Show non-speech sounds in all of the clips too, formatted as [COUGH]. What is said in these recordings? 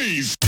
noise.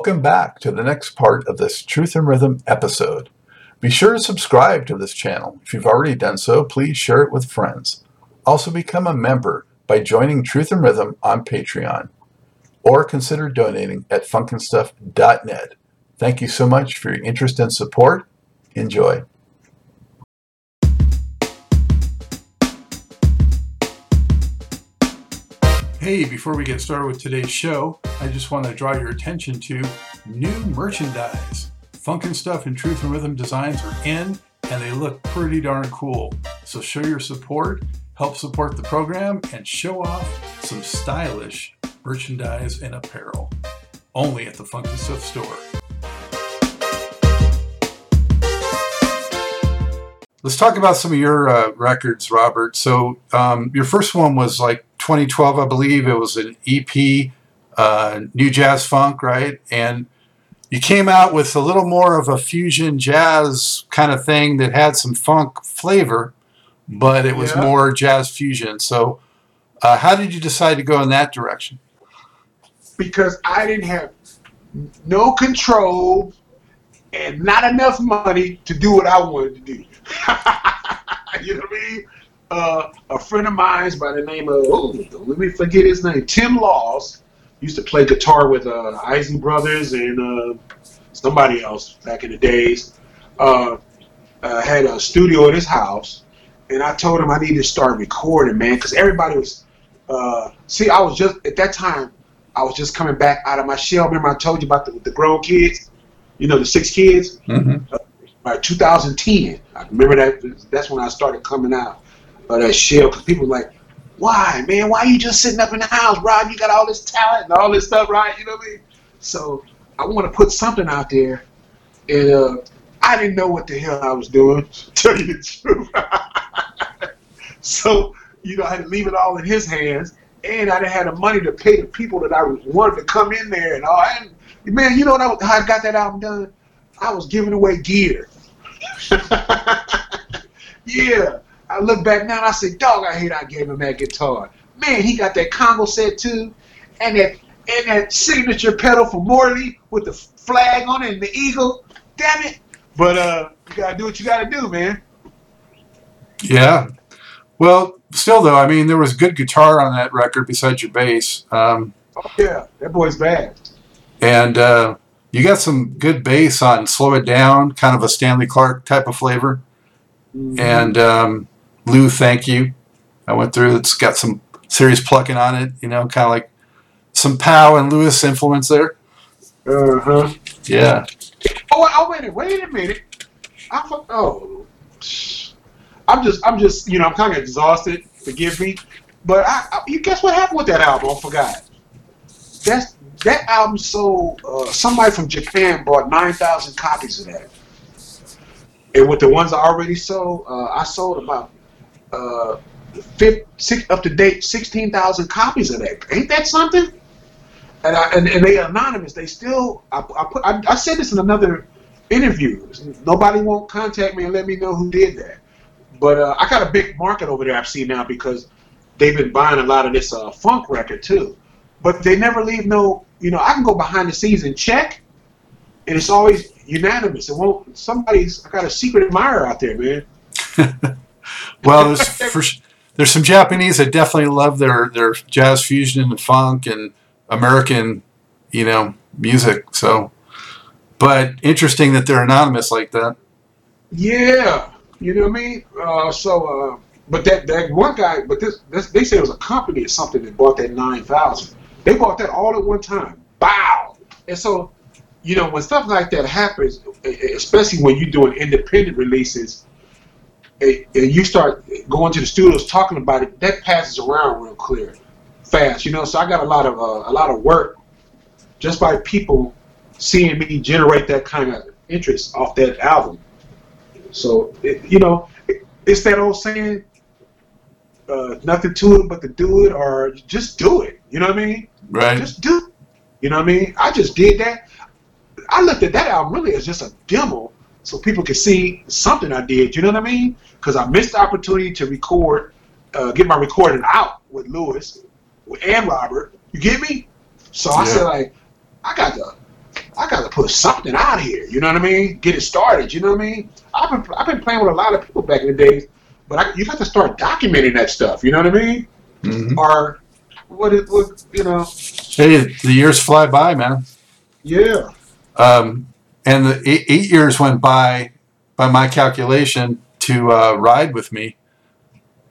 Welcome back to the next part of this Truth and Rhythm episode. Be sure to subscribe to this channel. If you've already done so, please share it with friends. Also, become a member by joining Truth and Rhythm on Patreon or consider donating at funkinstuff.net. Thank you so much for your interest and support. Enjoy. Hey, before we get started with today's show, I just want to draw your attention to new merchandise. Funkin' Stuff and Truth and Rhythm designs are in, and they look pretty darn cool. So show your support, help support the program, and show off some stylish merchandise and apparel. Only at the Funkin' Stuff store. Let's talk about some of your uh, records, Robert. So um, your first one was like 2012, I believe. It was an EP, uh, New Jazz Funk, right? And you came out with a little more of a fusion jazz kind of thing that had some funk flavor, but it was Yeah. more jazz fusion. So, uh, how did you decide to go in that direction? because I didn't have no control and not enough money to do what I wanted to do. [LAUGHS] you know what I mean? Uh, a friend of mine by the name of oh, let me forget his name, Tim Laws, used to play guitar with uh, Isley Brothers and uh, somebody else back in the days. Uh, uh, had a studio at his house, and I told him I needed to start recording, man, because everybody was. Uh, see, I was just at that time. I was just coming back out of my shell. Remember, I told you about the, the grown kids, you know, the six kids. Mm-hmm. By 2010, I remember that. That's when I started coming out of that shell. Because people like, "Why, man? Why are you just sitting up in the house, Rob? You got all this talent and all this stuff, right? You know what I mean?" So I want to put something out there, and uh, I didn't know what the hell I was doing. [LAUGHS] Tell you the truth. [LAUGHS] so you know, I had to leave it all in his hands, and I didn't have the money to pay the people that I wanted to come in there and all. And man, you know what I, how I got that album done? I was giving away gear. [LAUGHS] yeah. I look back now and I say, dog, I hate I gave him that guitar. Man, he got that conga set too, and that and that signature pedal for Morley with the flag on it and the eagle. Damn it. But uh you gotta do what you gotta do, man. Yeah. Well, still though, I mean, there was good guitar on that record besides your bass, um, Oh yeah, that boy's bad. and uh, you got some good bass on "Slow It Down," kind of a Stanley Clarke type of flavor. And um, Lou, thank you. I went through. It's got some serious plucking on it. You know, kind of like some Pow and Lewis influence there. uh-huh. Yeah. Oh, oh wait a wait a minute. I oh, I'm just I'm just you know I'm kind of exhausted. Forgive me, but I, I you guess what happened with that album? I forgot. That's that album sold. Uh, somebody from Japan bought nine thousand copies of that, and with the ones I already sold, uh, I sold about uh, fif- six, up to date sixteen thousand copies of that. Ain't that something? And, I, and and they anonymous. They still I, I put I, I said this in another interview. Nobody won't contact me and let me know who did that. But uh, I got a big market over there. I've seen now because they've been buying a lot of this uh, funk record too. But they never leave no. You know, I can go behind the scenes and check, and it's always unanimous. It won't. Somebody's. I got a secret admirer out there, man. [LAUGHS] Well, there's [LAUGHS] for, there's some Japanese that definitely love their their jazz fusion and funk and American, you know, music. So, but interesting that they're anonymous like that. Yeah, you know what I mean. Uh, so uh, but that that one guy, but this, this they say it was a company or something that bought that nine thousand. They bought that all at one time. Bow. And so, you know, when stuff like that happens, especially when you're doing independent releases, and and you start going to the studios talking about it, that passes around real clear, fast. You know, so I got a lot of uh, a lot of work just by people seeing me generate that kind of interest off that album. So, it, you know, it, it's that old saying, uh, nothing to it but to do it, or just do it. You know what I mean? Right. Just do it. You know what I mean? I just did that. I looked at that album really as just a demo so people can see something I did. You know what I mean? Because I missed the opportunity to record, uh, get my recording out with Lewis and Robert. You get me? So I Yeah. said, like, I got to, I got to put something out here. You know what I mean? Get it started. You know what I mean? I've been, I've been playing with a lot of people back in the days, but I, you got to start documenting that stuff. You know what I mean? Mhm. Or what? It, what you know? Hey, the years fly by, man. Yeah. Um, and the eight, eight years went by, by my calculation, to uh, ride with me,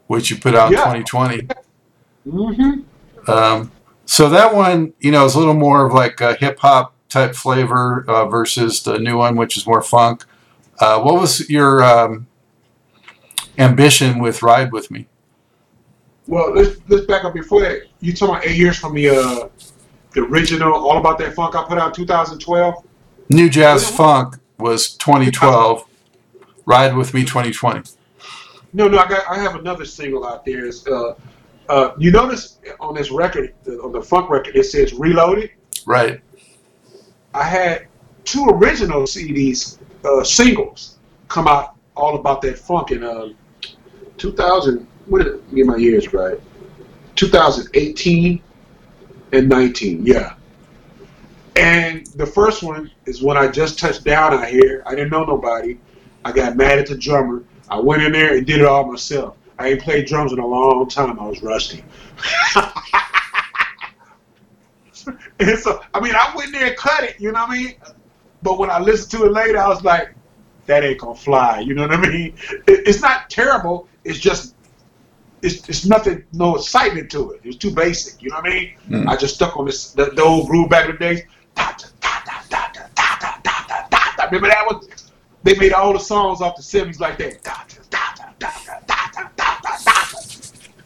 which you put out Yeah. in 2020. Mm-hmm. Um, so that one, you know, is a little more of like a hip hop type flavor uh, versus the new one, which is more funk. Uh, what was your um, ambition with Ride with Me? Well, let's let's back up before that. You talking about eight years from the uh, the original All About That Funk I put out in 2012? New Jazz Funk was 2012. Ride with Me 2020. No, no, I got I have another single out there. It's, uh, uh, you notice on this record, the- on the funk record, it says Reloaded. Right. I had two original CDs, uh, singles, come out all about that funk in um, 2000. What did get my years right? 2018 and 19. Yeah. And the first one is when I just touched down out here. I didn't know nobody. I got mad at the drummer. I went in there and did it all myself. I ain't played drums in a long time. I was rusty. [LAUGHS] and so, I mean, I went there and cut it, you know what I mean? But when I listened to it later, I was like, that ain't gonna fly, you know what I mean? It, it's not terrible, it's just, it's, it's nothing, no excitement to it. It's too basic, you know what I mean? Mm. I just stuck on this, the, the old groove back in the days. Remember that one? They made all the songs off the 70s like that.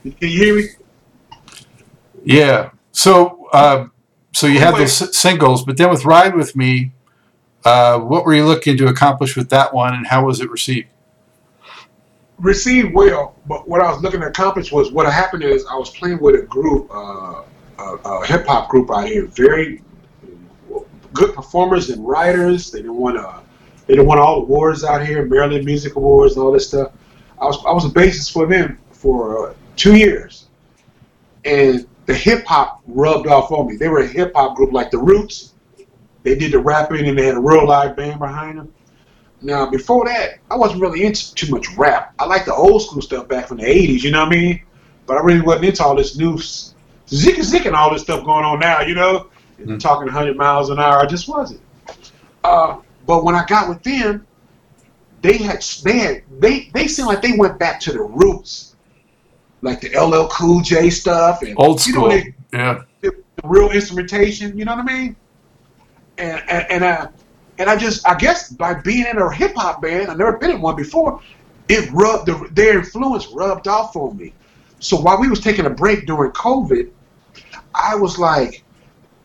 Can you hear me? Yeah. So, uh, so you had the singles, but then with Ride With Me, uh, what were you looking to accomplish with that one, and how was it received? Received well, but what I was looking to accomplish was what happened is I was playing with a group, uh, a, a hip hop group out here, very good performers and writers. They didn't want to, they didn't want all the awards out here, Maryland Music Awards and all this stuff. I was I was a bassist for them for uh, two years, and the hip hop rubbed off on me. They were a hip hop group like the Roots. They did the rapping and they had a real live band behind them. Now, before that, I wasn't really into too much rap. I like the old school stuff back from the 80s, you know what I mean? But I really wasn't into all this new s- zik zik and all this stuff going on now, you know? Mhm. Talking 100 miles an hour, I just wasn't. Uh, but when I got with them, they had, they had, they, they seemed like they went back to the roots. Like the LL Cool J stuff and Old you know, school. they- yeah. the real instrumentation. You know what I mean? And and and I and I just I guess by being in a hip hop band, I've never been in one before. It rubbed the, their influence rubbed off on me. So while we was taking a break during COVID, I was like,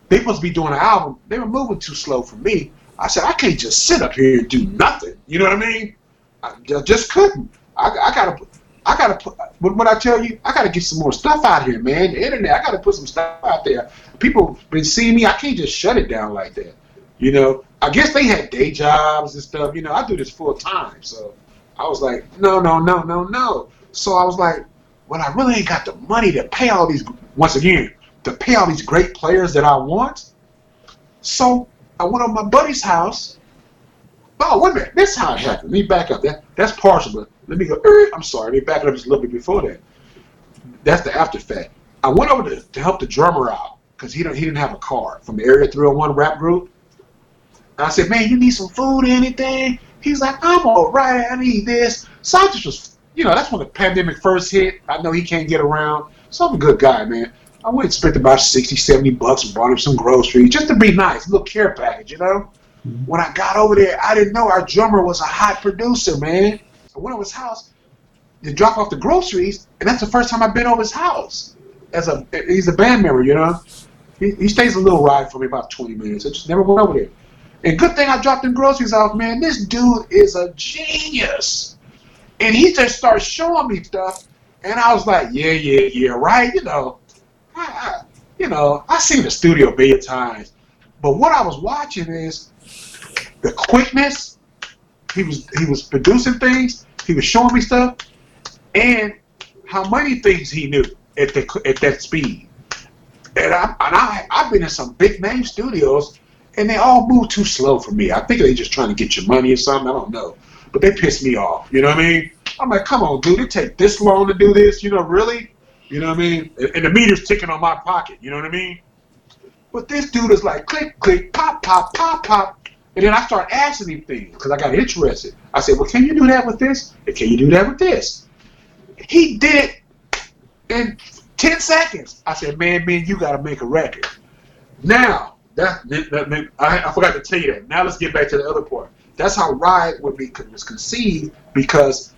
they must be doing an album. They were moving too slow for me. I said I can't just sit up here and do nothing. You know what I mean? I, I just couldn't. I, I gotta. I gotta put. When I tell you, I gotta get some more stuff out here, man. The internet. I gotta put some stuff out there. People been seeing me. I can't just shut it down like that. You know. I guess they had day jobs and stuff. You know. I do this full time, so I was like, no, no, no, no, no. So I was like, well, I really ain't got the money to pay all these. Once again, to pay all these great players that I want. So I went on my buddy's house. Oh, wait a minute. This is how it happened. Let me back up. That that's partial, but let me go. er, I'm sorry. Let me back it up just a little bit before that. That's the after fact. I went over to, to help the drummer out because he don't he didn't have a car from the Area 301 rap group. I said, man, you need some food or anything? He's like, I'm all right. I need this. So I just was, you know, that's when the pandemic first hit. I know he can't get around. So I'm a good guy, man. I went and spent about 60, 70 bucks and bought him some groceries just to be nice, a little care package, you know? Mhm. When I got over there, I didn't know our drummer was a hot producer, man. I went over his house to drop off the groceries, and that's the first time I've been over his house. As a he's a band member, you know. He, he stays a little ride for me about 20 minutes. I just never went over there. And good thing I dropped them groceries off, man. This dude is a genius. And he just started showing me stuff, and I was like, yeah, yeah, yeah, right, you know. I, I, you know, I seen the studio a billion times, but what I was watching is the quickness. He was he was producing things. He was showing me stuff, and how many things he knew at the at that speed. And I and I I've been in some big name studios, and they all move too slow for me. I think they just trying to get your money or something. I don't know, but they piss me off. You know what I mean? I'm like, come on, dude, it take this long to do this. You know, really? You know what I mean? And the meter's ticking on my pocket. You know what I mean? But this dude is like click, click, pop, pop, pop, pop. And then I start asking him things because I got interested. I said, well, can you do that with this? And can you do that with this? He did it in 10 seconds. I said, man, man, you got to make a record. Now, that, that, that- I, I forgot to tell you that. Now let's get back to the other part. That's how Ride With Me was conceived because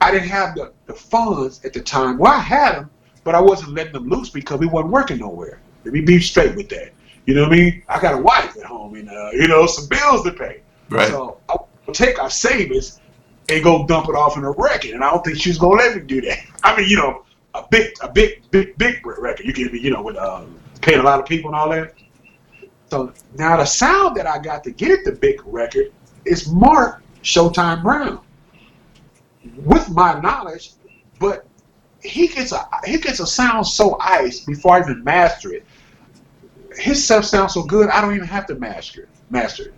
I didn't have the, the funds at the time. Well, I had them, but I wasn't letting them loose because we wasn't working nowhere. Let me be straight with that. You know what I mean? I got a wife at home and, uh, you know, some bills to pay. Right. So I'll take our savings and go dump it off in a record. And I don't think she's gonna let me do that. [LAUGHS] I mean, you know, a big, a big, big, big record. You get me, you know, with um, paying a lot of people and all that. So now the sound that I got to get at the big record is Mark Showtime Brown. With my knowledge, but he gets a he gets a sound so ice before I even master it. His stuff sounds so good, I don't even have to master it. Master it.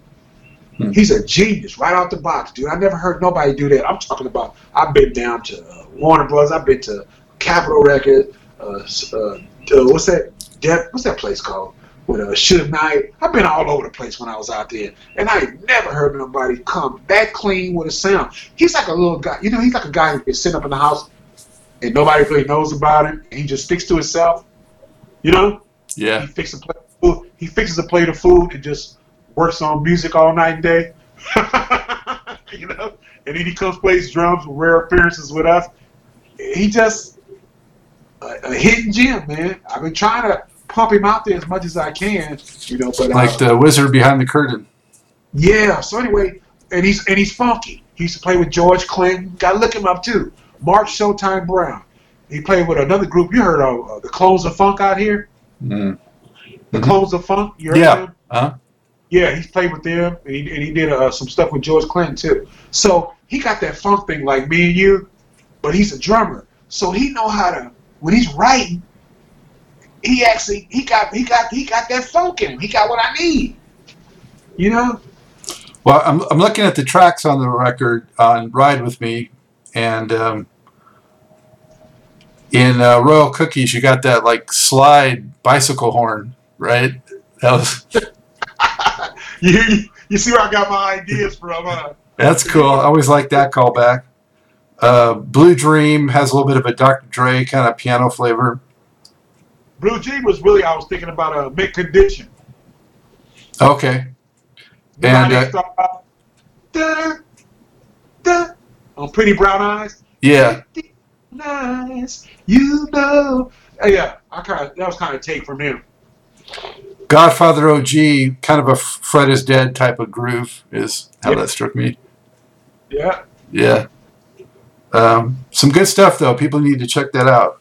Hmm. He's a genius right out the box, dude. I never heard nobody do that. I'm talking about. I've been down to uh, Warner Bros. I've been to Capitol Records. Uh, uh, uh, what's that? Def, what's that place called? With uh, Suge Knight. I've been all over the place when I was out there, and I never heard nobody come that clean with a sound. He's like a little guy. You know, he's like a guy who can sit up in the house and nobody really knows about him, and he just sticks to himself. You know, Yeah. he fixes a plate of food. He fixes a plate of food and just works on music all night and day. [LAUGHS] you know, and then he comes plays drums with rare appearances with us. He just a, a hidden gem, man. I've been trying to pump him out there as much as I can, you know. But uh, Like the wizard behind the curtain. yeah. So anyway, and he's and he's funky. He used to play with George Clinton. Got to look him up too. Mark Showtime Brown. He played with another group. You heard of uh, the Clones of Funk out here. Mm. The Mhm. Clones of Funk. You heard Yeah. them? Huh? Yeah, he's played with them, and he, and he did uh, some stuff with George Clinton too. So he got that funk thing like me and you, but he's a drummer, so he know how to when he's writing. He actually he got he got he got that funk in him. He got what I need. You know? Well, I'm, I'm looking at the tracks on the record on Ride With Me, and um, in uh, Royal Cookies, you got that like slide bicycle horn, right? That was [LAUGHS] you, you see where I got my ideas from? Huh? that's cool. I always like that callback. Uh, Blue Dream has a little bit of a Dr. Dre kind of piano flavor. Blue G was really I was thinking about a uh, mid condition. Okay, You And, uh, start out, da, da, on Pretty Brown Eyes. yeah, Nice, you know. Uh, yeah, I kind of that was kind of take from him. Godfather OG, kind of a Freddie's Dead type of groove is how Yeah. that struck me. Yeah, Yeah. Um, some good stuff though. People need to check that out.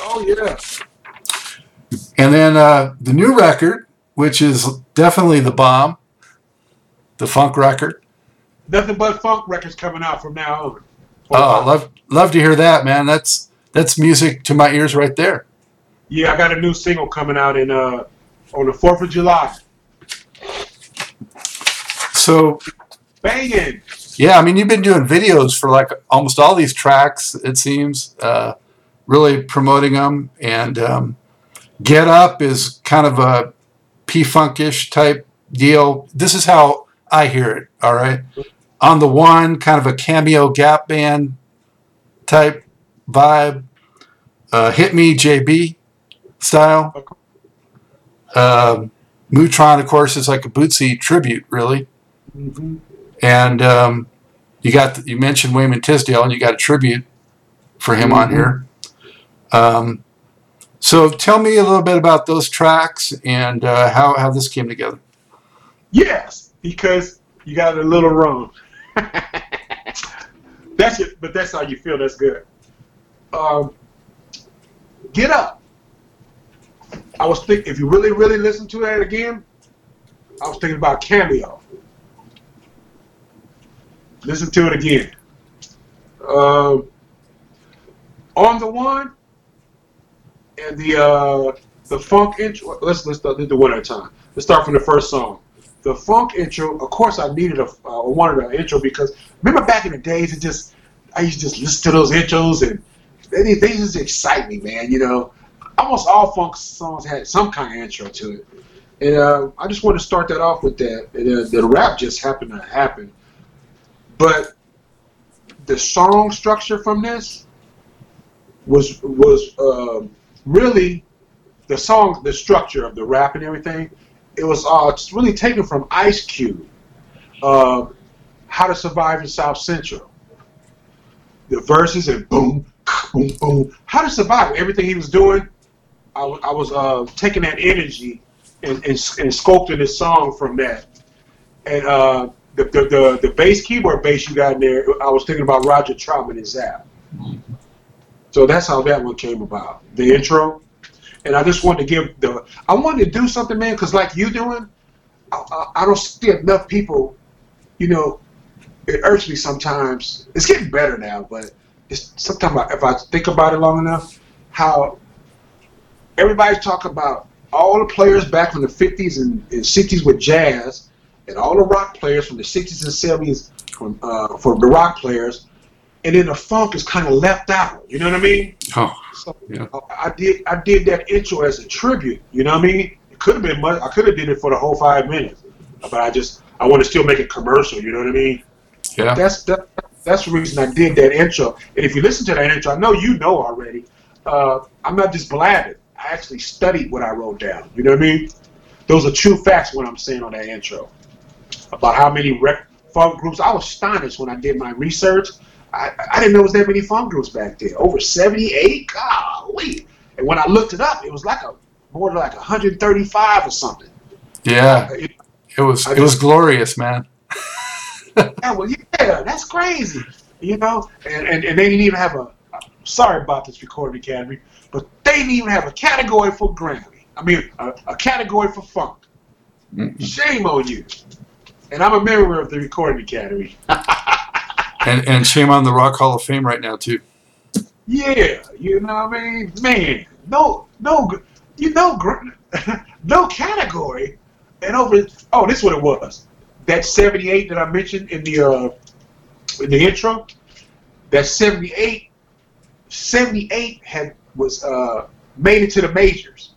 oh yeah. And then uh, the new record, which is definitely the bomb, the funk record. Nothing but funk records coming out from now on. Oh, love love to hear that, man. That's that's music to my ears right there. Yeah, I got a new single coming out in uh on the Fourth of July. So Banging. yeah, I mean you've been doing videos for like almost all these tracks. It seems uh, really promoting them, and um, Get Up is kind of a P funkish type deal. This is how I hear it. All right, on the one kind of a cameo Gap band type vibe, uh, Hit Me JB style. Um, Mutron, of course, is like a Bootsy tribute, really. hmm And um, you got you mentioned Wayman Tisdale, and you got a tribute for him on Mhm. here. Um, so tell me a little bit about those tracks and uh, how how this came together. Yes, because you got a little wrong. [LAUGHS] that's it, but that's how you feel. That's good. Um, get up. I was thinking, if you really, really listen to that again, I was thinking about cameo. Listen to it again. Um, on the one and the uh, the funk intro. Let's let's do the one at a time. Let's start from the first song. The funk intro. Of course, I needed a uh, wanted an intro because remember back in the days, it just I used to just listen to those intros and they, they just excite me, man. You know, almost all funk songs had some kind of intro to it, and uh, I just want to start that off with that. And, uh, the rap just happened to happen, but the song structure from this was was um, really the song, the structure of the rap and everything. It was uh, it's really taken from Ice Cube, uh, "How to Survive in South Central." The verses and boom, boom, boom. How to survive everything he was doing. I, I was uh, taking that energy and, and, and sculpting this song from that. And uh, the, the, the, the bass keyboard bass you got in there, I was thinking about Roger Troutman and Zapp. So that's how that one came about. The intro. And I just wanted to give the, I wanted to do something, man, because like you doing, I, I, don't see enough people, you know, it irks me sometimes. It's getting better now, but it's sometimes if I think about it long enough, how everybody's talking about all the players back from the 50s and, and 60s with jazz, and all the rock players from the 60s and 70s from uh, for the rock players, and then the funk is kind of left out. You know what I mean? Oh, So Yeah. I I did I did that intro as a tribute. You know what I mean? It could have been much. I could have did it for the whole five minutes, but I just I want to still make it commercial. You know what I mean? yeah. That's that, that's the reason I did that intro. And if you listen to that intro, I know you know already. Uh, I'm not just blabbing. I actually studied what I wrote down. You know what I mean? Those are true facts. What I'm saying on that intro about how many rec- funk groups. I was astonished when I did my research. I, I didn't know there was that many funk groups back there. Over 78. Golly. And when I looked it up, it was like a more than like 135 or something. Yeah. Uh, it- It was I it was glorious, man. [LAUGHS] Yeah, well, yeah, that's crazy. You know, and, and, and they didn't even have a. Sorry about this recording academy, but they didn't even have a category for Grammy. I mean, a, a category for funk. Mm-mm. Shame on you. And I'm a member of the Recording Academy. [LAUGHS] And and shame on the Rock Hall of Fame right now too. Yeah, you know what I mean, man. No, no, you know, [LAUGHS] no category. And over. Oh, this is what it was. That 78 that I mentioned in the uh, in the intro. That 78, 78 had was uh, made it to the majors.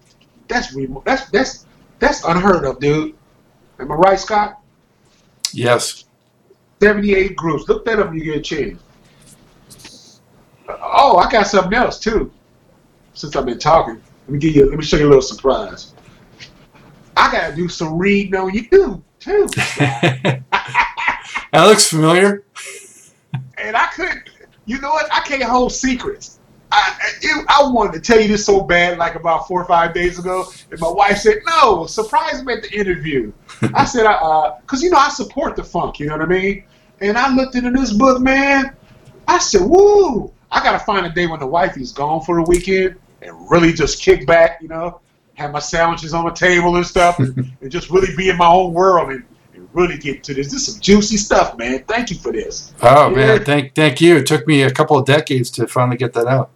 That's that's that's that's unheard of, dude. Am I right, Scott? Yes. 78 groups. Look that up when you get a chance. Oh, I got something else too. Since I've been talking, let me give you. Let me show you a little surprise. I gotta do some reading on you too, [LAUGHS] that looks familiar. and I couldn't. You know what? I can't hold secrets. I, I, I wanted to tell you this so bad, like about four or five days ago, and my wife said, "No, surprise me at the interview." [LAUGHS] I said, "Uh, cause you know I support the funk, you know what I mean." And I looked into this book, man. I said, "Woo! I gotta find a day when the wifey's gone for the weekend and really just kick back, you know, have my sandwiches on the table and stuff, and, [LAUGHS] and just really be in my own world and, and really get to this. This is some juicy stuff, man. Thank you for this. Oh Yeah. man, thank thank you. It took me a couple of decades to finally get that out.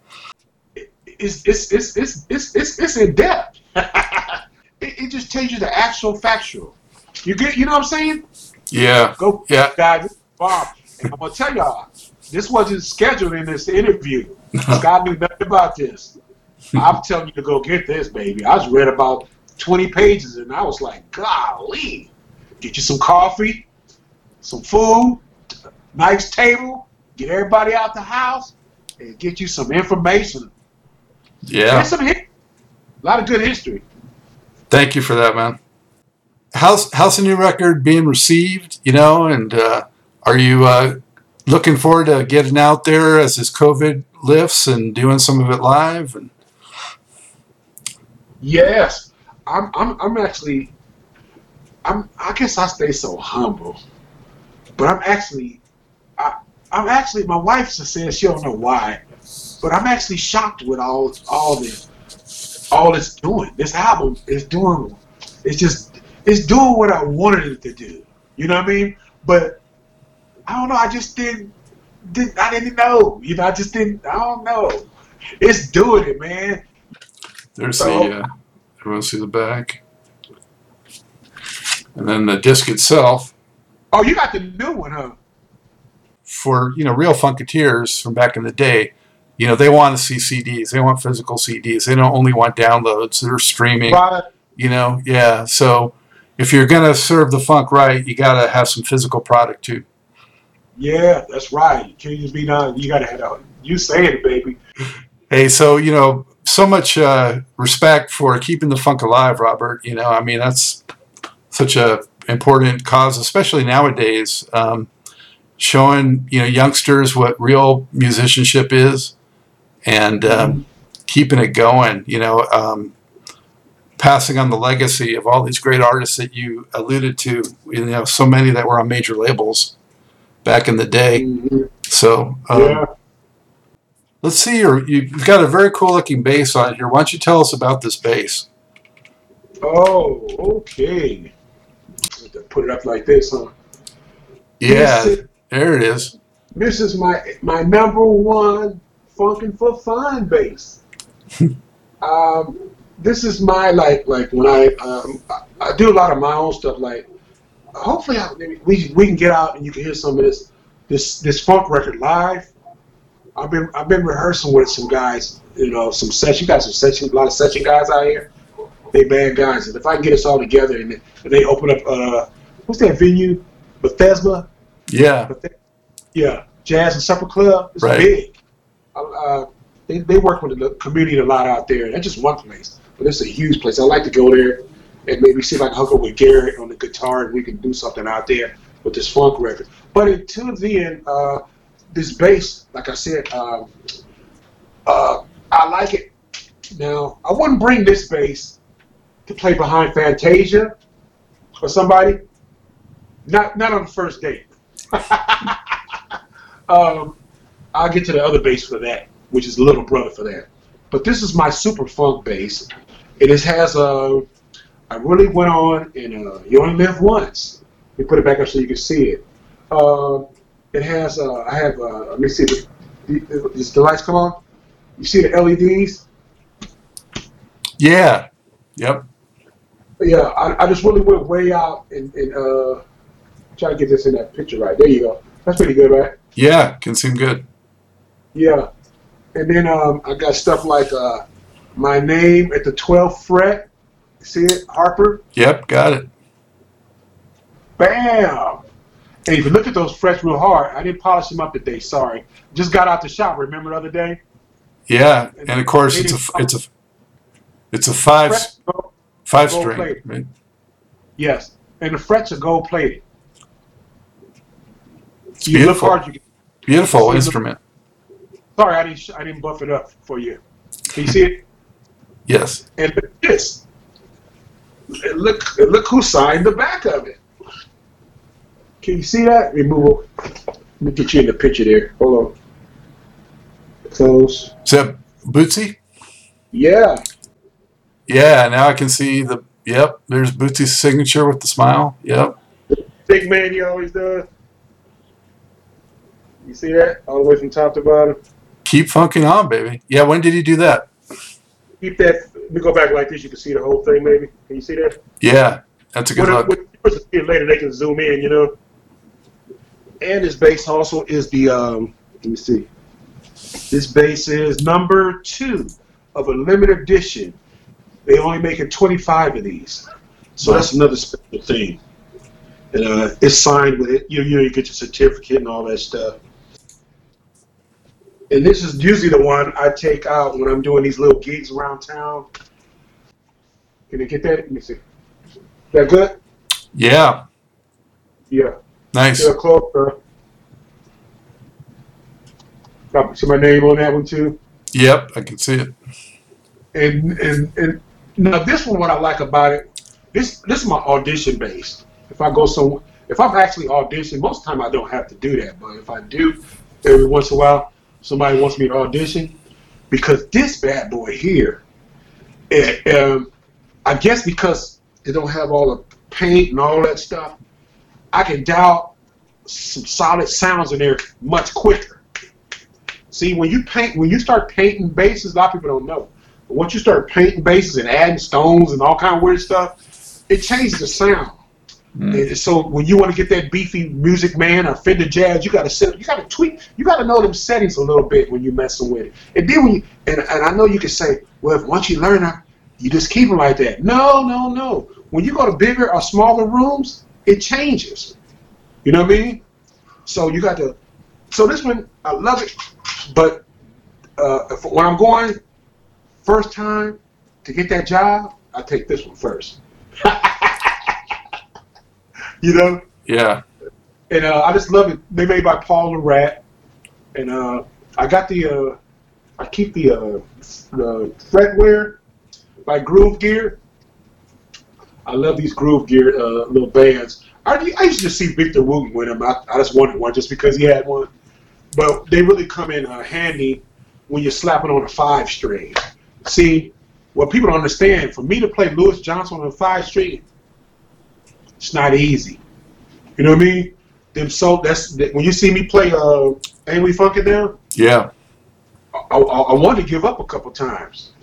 it's it's it's it's it's it's, it's in depth. [LAUGHS] it, it just tells you the actual factual. You get, you know what I'm saying? Yeah. Go, Yeah. guys, Bob. And I'm gonna tell y'all, this wasn't scheduled in this interview. Scott knew nothing about this. I'm telling you to go get this, baby. I just read about 20 pages and I was like, golly, get you some coffee, some food, nice table, get everybody out the house, and get you some information. Yeah. Some hit, a lot of good history. Thank you for that, man. How's how's the new record being received? You know, and uh, are you uh, looking forward to getting out there as this COVID lifts and doing some of it live? And Yes, I'm. I'm. I'm actually. I'm. I guess I stay so humble, but I'm actually. I, I'm actually. My wife just says she don't know why, but I'm actually shocked with all all this, all it's doing. This album is doing. It's just. It's doing what I wanted it to do. You know what I mean? But I don't know. I just didn't. Didn't. I didn't know. You know. I just didn't. I don't know. It's doing it, man. there's So- the uh, everyone see the back, and then the disc itself Oh, you got the new one, huh? for you know real funketeers from back in the day. You know they want to see CDs. They want physical CDs. They don't only want downloads. They're streaming. Right. You know, yeah. So if you're gonna serve the funk right, you gotta have some physical product too. Yeah, that's right. You can't just be done. You gotta have that. You say it, baby. Hey, so you know, so much uh, respect for keeping the funk alive, Robert. You know, I mean that's such a important cause, especially nowadays. Um, showing you know youngsters what real musicianship is, and um, keeping it going. You know, um, passing on the legacy of all these great artists that you alluded to. You know, so many that were on major labels back in the day. Mhm. So um, Yeah. Let's see your you've got a very cool looking bass on here. Why don't you tell us about this bass? Oh, okay. Put it up like this, huh? Yeah, This is, there it is. this is my my number one funkin' for fun bass. [LAUGHS] um, this is my like like when I um I do a lot of my own stuff. Like, hopefully, I, we we can get out and you can hear some of this this this funk record live. I've been I've been rehearsing with some guys, you know, some session guys, some session, a lot of session guys out here. They bad guys, and if I can get us all together and, and they open up, uh, what's that venue, Bethesda? Yeah, Beth- Yeah, Jazz and Supper Club. It's Right. big. Uh, they they work with the community a lot out there. That's just one place, but it's a huge place. I like to go there and maybe see if I can hook up with Garrett on the guitar and we can do something out there with this funk record. But until then, uh, this bass, like I said, um, uh, I like it. Now, I wouldn't bring this bass to play behind Fantasia or somebody. Not not on the first date. [LAUGHS] um, I'll get to the other bass for that, which is little brother for that. But this is my super funk bass. It has a. I really went on and uh, you only live once. Let me put it back up so you can see it. Uh, it has. Uh, I have. Uh, let me see. The, the, does the lights come on? You see the LEDs? yeah, yep. Yeah, I, I just really went way out and, and uh, try to get this in that picture right. There you go. That's pretty good, right? Yeah, can seem good. Yeah. And then um, I got stuff like uh, my name at the 12th fret. See it? Harper? Yep, got it. Bam! And if you look at those frets real hard, I didn't polish them up today, sorry. Just got out the shop, remember the other day? Yeah, and of course it's a it's a it's a five Frets go- five gold string. plated. Right? yes. And the frets are gold plated. It's You beautiful, hard, you beautiful See, instrument. sorry, I didn't, I didn't buff it up for you. Can you see it? [LAUGHS] Yes. And this. Look, look who signed the back of it. Can you see that? Remove. Let me get you in the picture there. Hold on. Close. Is that Bootsy? Yeah. Yeah. Now I can see the. Yep. There's Bootsy's signature with the smile. Yep. Big man he always does. You see that? All the way from top to bottom. Keep funking on, baby. Yeah. When did he do that? Keep that. Let me go back like this. You can see the whole thing, maybe. Can you see that? Yeah. That's a good When, look. when you see it later, they can zoom in, you know. And this base also is the um. Let me see. This base is number two of a limited edition. They only making 25 of these, so Wow. that's another special thing. And uh, it's signed with it. You you know you get your certificate and all that stuff. And this is usually the one I take out when I'm doing these little gigs around town. Can you get that? Let me see. That good? Yeah. Yeah. Nice. Yeah, closer. See my name on that one too. Yep, I can see it. And and and now this one, what I like about it, this this is my audition based. If I go some, if I'm actually auditioning, most of the time I don't have to do that. But if I do, every once in a while, somebody wants me to audition, because this bad boy here, it, um, I guess because they don't have all the paint and all that stuff, I can dial some solid sounds in there much quicker. See, when you paint, when you start painting bases, a lot of people don't know. But once you start painting bases and adding stones and all kind of weird stuff, it changes the sound. Mm. So when you want to get that beefy music man or Fender Jazz, you got to set, you got to tweak, you got to know them settings a little bit when you're messing with it. And then when you, and, and I know you can say, well, if once you learn it, you just keep it like that. No, no, no. When you go to bigger or smaller rooms, it changes. You know what I mean? So you got to. So this one, I love it, but uh, when I'm going first time to get that job, I take this one first. [LAUGHS] you know, Yeah. and uh, I just love it. They made by Paul Rat, and uh, I got the. Uh, I keep the uh, the fretware by Gruv Gear. I love these Gruv Gear uh, little bands. I, I used to see Victor Wooten with them. I, I just wanted one just because he had one. But they really come in uh, handy when you're slapping on a five string. See, what people don't understand, for me to play Louis Johnson on a five string, it's not easy. You know what I mean? Them so that's that- when you see me play uh Ain't We Funkin' Now, Yeah. I, I, I wanted to give up a couple times.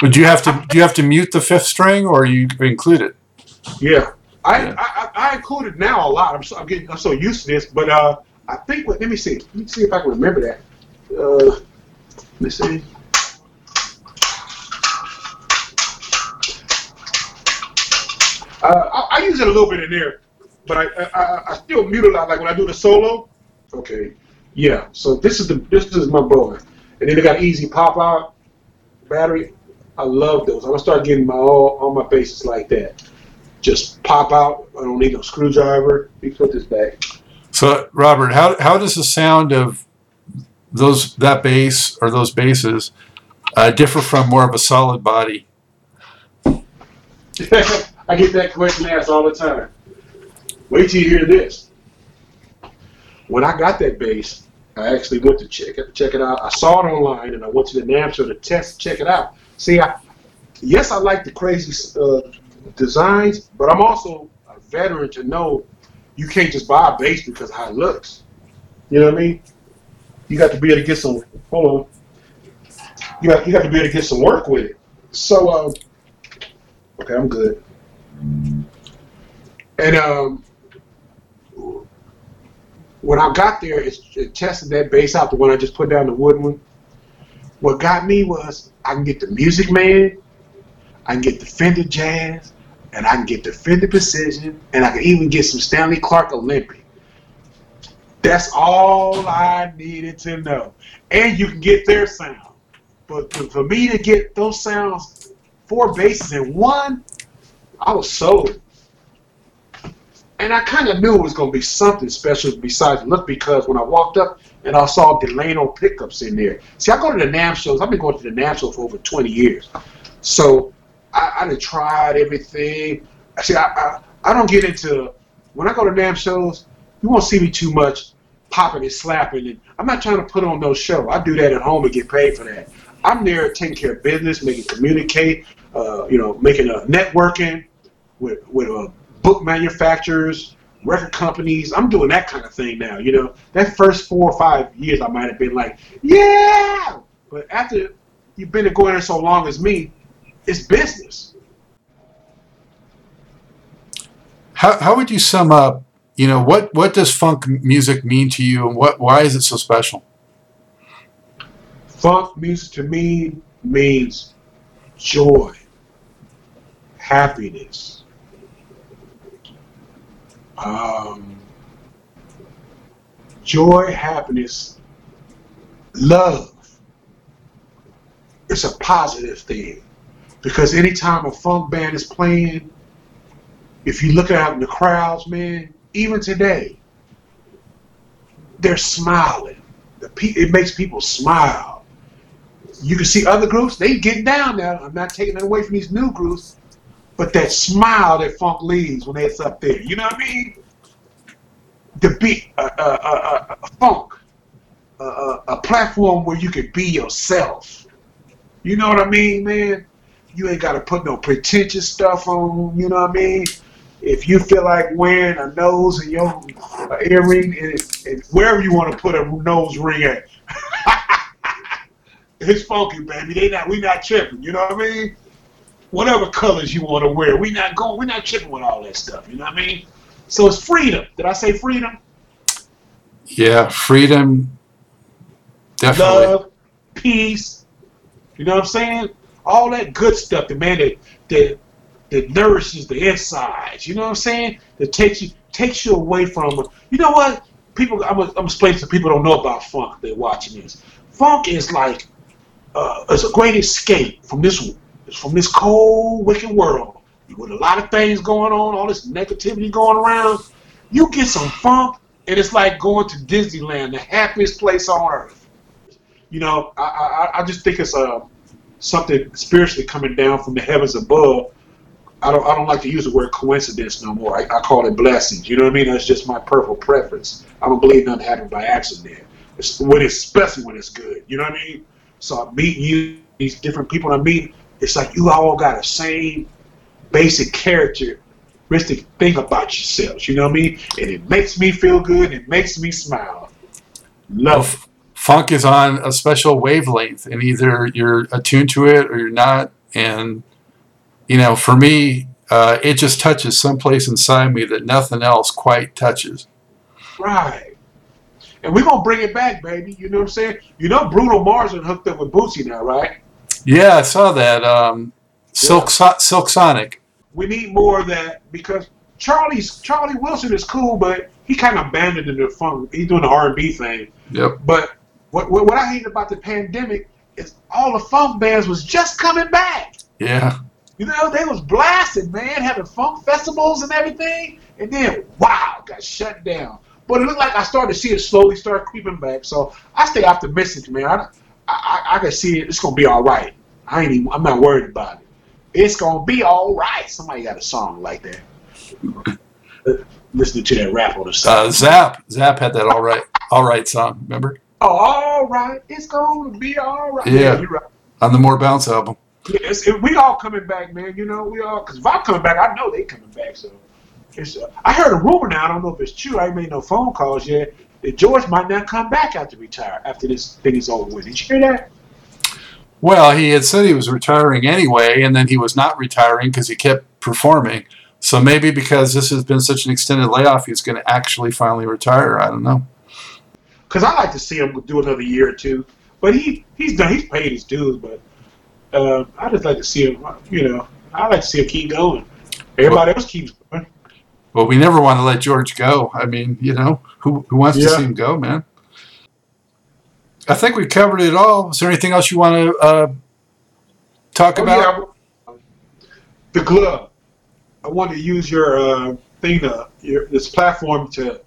But do you have to do you have to mute the fifth string or you include it? Yeah. I, Yeah. I, I I include it now a lot. I'm so I'm getting I'm so used to this, but uh I think what let me see. Let me see if I can remember that. Uh let me see. Uh, I, I use it a little bit in there, but I, I I- still mute a lot. Like when I do the solo. Okay, yeah. So this is the this is my boy, and then they got easy pop out battery. I love those. I'm gonna start getting my all all my bases like that. Just pop out. I don't need no screwdriver. Let me put this back. So Robert, how how does the sound of those that bass or those basses uh, differ from more of a solid body? [LAUGHS] I get that question asked all the time. Wait till you hear this. When I got that bass, I actually went to check it, check it out. I saw it online, and I went to the NAMM show to test, check it out. See, I, yes, I like the crazy uh, designs, but I'm also a veteran to know you can't just buy a bass because how it looks. You know what I mean? You got to be able to get some. Hold on. You got you got to be able to get some work with it. So, um, okay, I'm good. And um, when I got there, it, it tested that bass out, the one I just put down, the wooden one. What got me was I can get the Music Man, I can get the Fender Jazz, and I can get the Fender Precision, and I can even get some Stanley Clarke Alembic. That's all I needed to know. And you can get their sound. But for me to get those sounds, four basses in one, I was sold. And I kind of knew it was going to be something special besides look because when I walked up and I saw Delano pickups in there. See, I go to the NAMM shows. I've been going to the NAMM show for over 20 years. So I, I tried everything. See, I, I, I don't get into, when I go to NAMM shows, you won't see me too much popping and slapping. And I'm not trying to put on no show. I do that at home and get paid for that. I'm there taking care of business, making communicate, uh, you know, making a networking with with uh, book manufacturers, record companies. I'm doing that kind of thing now. You know, that first four or five years, I might have been like, yeah, but after you've been going there so long as me, it's business. How how would you sum up? You know what what does funk music mean to you, and what why is it so special? Funk music to me means joy, happiness, um, joy, happiness, love. It's a positive thing. Because anytime a funk band is playing, if you look out in the crowds, man, even today, they're smiling. The pe- it makes people smile. You can see other groups, they getting down there. I'm not taking it away from these new groups, but that smile that funk leaves when it's up there, you know what I mean? The beat, uh, uh, uh, uh, funk, uh, uh, a platform where you can be yourself. You know what I mean, man? You ain't got to put no pretentious stuff on. You know what I mean? If you feel like wearing a nose and your earring, and, and wherever you want to put a nose ring at, [LAUGHS] it's funky, baby. They not, we not tripping. You know what I mean? Whatever colors you want to wear, we not going. We not tripping with all that stuff. You know what I mean? So it's freedom. Did I say freedom? Yeah, freedom. Definitely. love, peace. You know what I'm saying? All that good stuff, the man that that that nourishes the insides. You know what I'm saying? That takes you takes you away from. You know what? People, I'm gonna, I'm explaining to people who don't know about funk. They're watching this. Funk is like uh, it's a great escape from this from this cold, wicked world with a lot of things going on, all this negativity going around. You get some funk, and it's like going to Disneyland, the happiest place on earth you know, I, I, I just think it's uh, something spiritually coming down from the heavens above. I don't I don't like to use the word coincidence no more. I, I call it blessings. You know what I mean? That's just my personal preference. I don't believe nothing happened by accident. It's when it's especially when it's good. You know what I mean? So I'm meeting you, these different people I meet. It's like you all got the same basic characteristic thing about yourselves. You know what I mean? And it makes me feel good. And It makes me smile. Love. f- funk is on a special wavelength, and either you're attuned to it or you're not. And you know, for me, uh, it just touches someplace inside me that nothing else quite touches. Right. And we're gonna bring it back, baby. You know what I'm saying? You know Bruno Mars is hooked up with Bootsy now, right? Yeah, I saw that. Um, Silk so- Silk Sonic. We need more of that because Charlie's Charlie Wilson is cool, but he kind of abandoned the funk. He's doing the R and B thing. Yep. But what, what what I hate about the pandemic is all the funk bands was just coming back. Yeah. You know, they was blasting, man, having funk festivals and everything, and then wow, got shut down. But it looked like I started to see it slowly start creeping back. So I stay optimistic, man. I, I, I can see it. It's gonna be all right. I ain't even. I'm not worried about it. It's gonna be all right. Somebody got a song like that. [LAUGHS] Listening to that rap on the side. Uh, Zapp. Zapp had that all right, all right song. Remember oh, all right. It's gonna be all right. Yeah. you're right. on the More Bounce album. Yes, and we all coming back, man. You know, we all because if I'm coming back, I know they coming back. So it's. I heard a rumor now. I don't know if it's true. I ain't made no phone calls yet. That George might not come back after retire after this thing is over with. Did you hear that? Well, he had said he was retiring anyway, and then he was not retiring because he kept performing. So maybe because this has been such an extended layoff, he's going to actually finally retire. I don't know. Because I like to see him do another year or two. But he he's done. He's paid his dues. But uh, I just like to see him. You know, I like to see him keep going. Everybody else keeps Well, we never want to let George go. I mean, you know, who who wants to see him go, man? I think we covered it all. Is there anything else you want to uh, talk Oh, about? yeah. The glove. I want to use your uh, thing to your, this platform to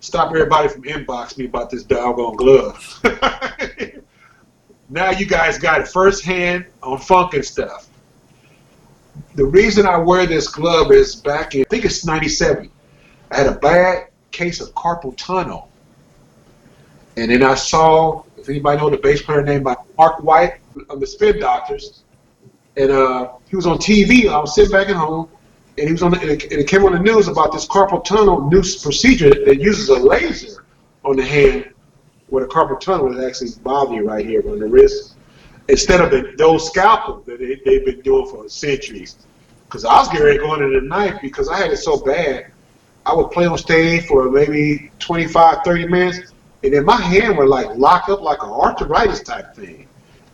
stop everybody from inbox me about this doggone glove. [LAUGHS] now you guys got it firsthand on funk and stuff. The reason I wear this glove is back in I think it's '97. I had a bad case of carpal tunnel, and then I saw if anybody know the bass player named Mark White of the Spin Doctors and uh, he was on TV. I was sitting back at home, and he was on. The, and it, and it came on the news about this carpal tunnel new procedure that uses a laser on the hand, where the carpal tunnel would actually bother you right here on the wrist, instead of the, those scalpel that they, they've been doing for centuries. Because I was getting ready to go into the knife because I had it so bad. I would play on stage for maybe 25, 30 minutes, and then my hand would like lock up like an arthritis type thing.